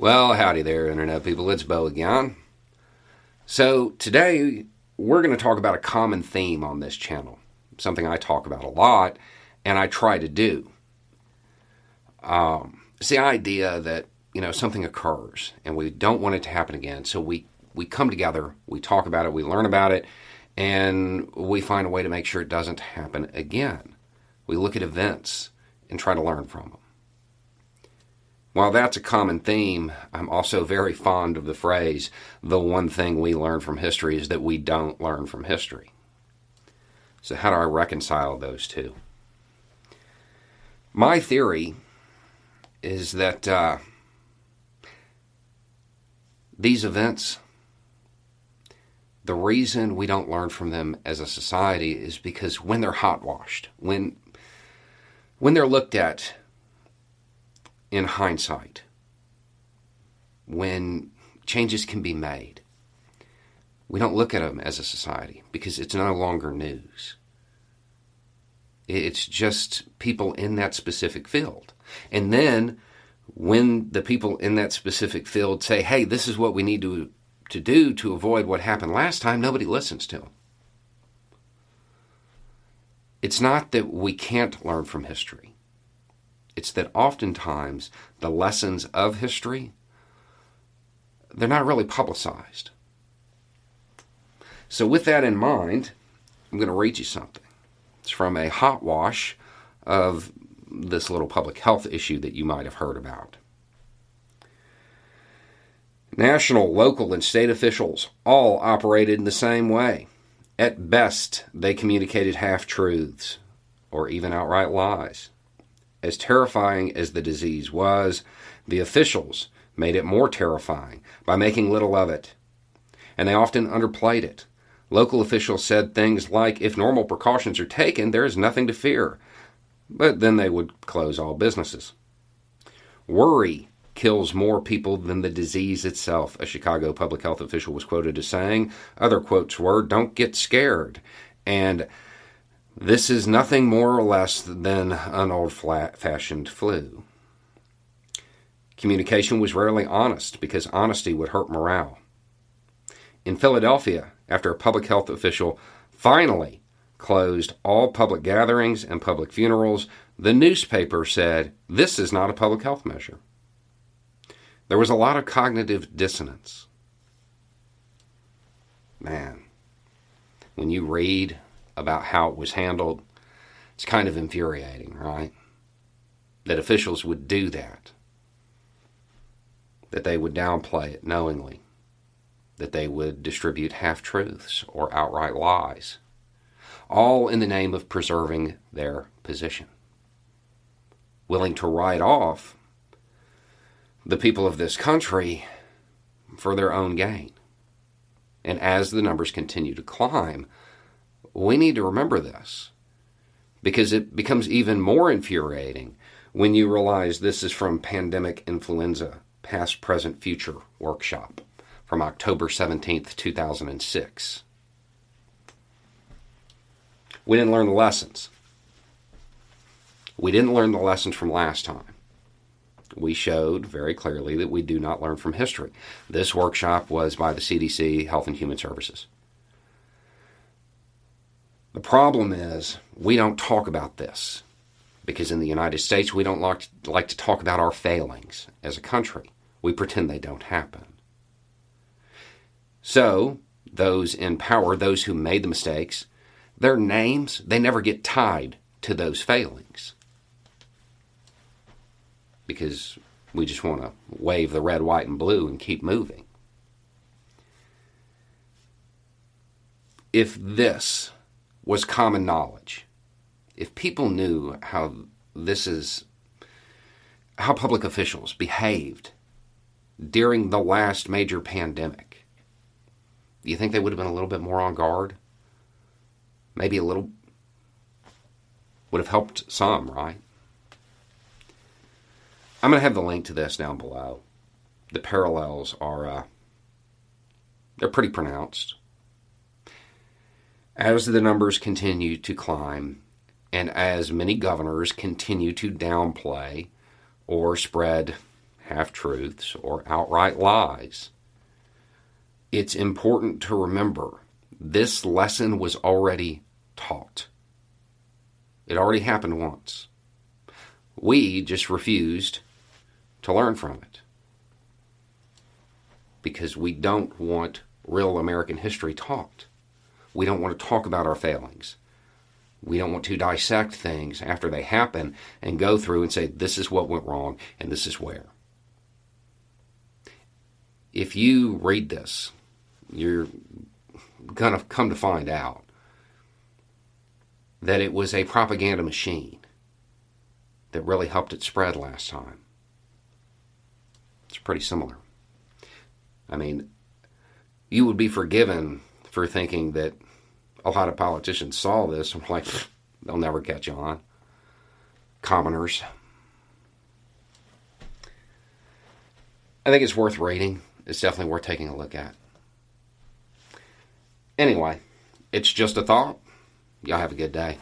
Well, howdy there, Internet people. It's Beau again. So, today we're going to talk about a common theme on this channel, something I talk about a lot and I try to do. Um, it's the idea that, you know, something occurs and we don't want it to happen again. So, we, we come together, we talk about it, we learn about it, and we find a way to make sure it doesn't happen again. We look at events and try to learn from them. While that's a common theme, I'm also very fond of the phrase, the one thing we learn from history is that we don't learn from history. So, how do I reconcile those two? My theory is that uh, these events, the reason we don't learn from them as a society is because when they're hot washed, when, when they're looked at in hindsight when changes can be made. We don't look at them as a society because it's no longer news. It's just people in that specific field. And then when the people in that specific field say, hey, this is what we need to, to do to avoid what happened last time, nobody listens to them. It's not that we can't learn from history. It's that oftentimes the lessons of history they're not really publicized. So with that in mind, I'm going to read you something. It's from a hot wash of this little public health issue that you might have heard about. National, local, and state officials all operated in the same way. At best, they communicated half truths or even outright lies. As terrifying as the disease was, the officials made it more terrifying by making little of it. And they often underplayed it. Local officials said things like, if normal precautions are taken, there is nothing to fear. But then they would close all businesses. Worry kills more people than the disease itself, a Chicago public health official was quoted as saying. Other quotes were, don't get scared. And this is nothing more or less than an old fashioned flu. Communication was rarely honest because honesty would hurt morale. In Philadelphia, after a public health official finally closed all public gatherings and public funerals, the newspaper said, This is not a public health measure. There was a lot of cognitive dissonance. Man, when you read about how it was handled, it's kind of infuriating, right? That officials would do that, that they would downplay it knowingly, that they would distribute half truths or outright lies, all in the name of preserving their position. Willing to write off the people of this country for their own gain. And as the numbers continue to climb, we need to remember this because it becomes even more infuriating when you realize this is from Pandemic Influenza Past, Present, Future workshop from October 17th, 2006. We didn't learn the lessons. We didn't learn the lessons from last time. We showed very clearly that we do not learn from history. This workshop was by the CDC, Health and Human Services. The problem is we don't talk about this because in the United States we don't like, like to talk about our failings as a country. We pretend they don't happen. So, those in power, those who made the mistakes, their names, they never get tied to those failings. Because we just want to wave the red, white, and blue and keep moving. If this was common knowledge. If people knew how this is how public officials behaved during the last major pandemic, do you think they would have been a little bit more on guard? Maybe a little would have helped some, right? I'm going to have the link to this down below. The parallels are uh, they're pretty pronounced. As the numbers continue to climb, and as many governors continue to downplay or spread half truths or outright lies, it's important to remember this lesson was already taught. It already happened once. We just refused to learn from it because we don't want real American history taught. We don't want to talk about our failings. We don't want to dissect things after they happen and go through and say, this is what went wrong and this is where. If you read this, you're going to come to find out that it was a propaganda machine that really helped it spread last time. It's pretty similar. I mean, you would be forgiven for thinking that a lot of politicians saw this and were like, they'll never catch on. Commoners. I think it's worth reading. It's definitely worth taking a look at. Anyway, it's just a thought. Y'all have a good day.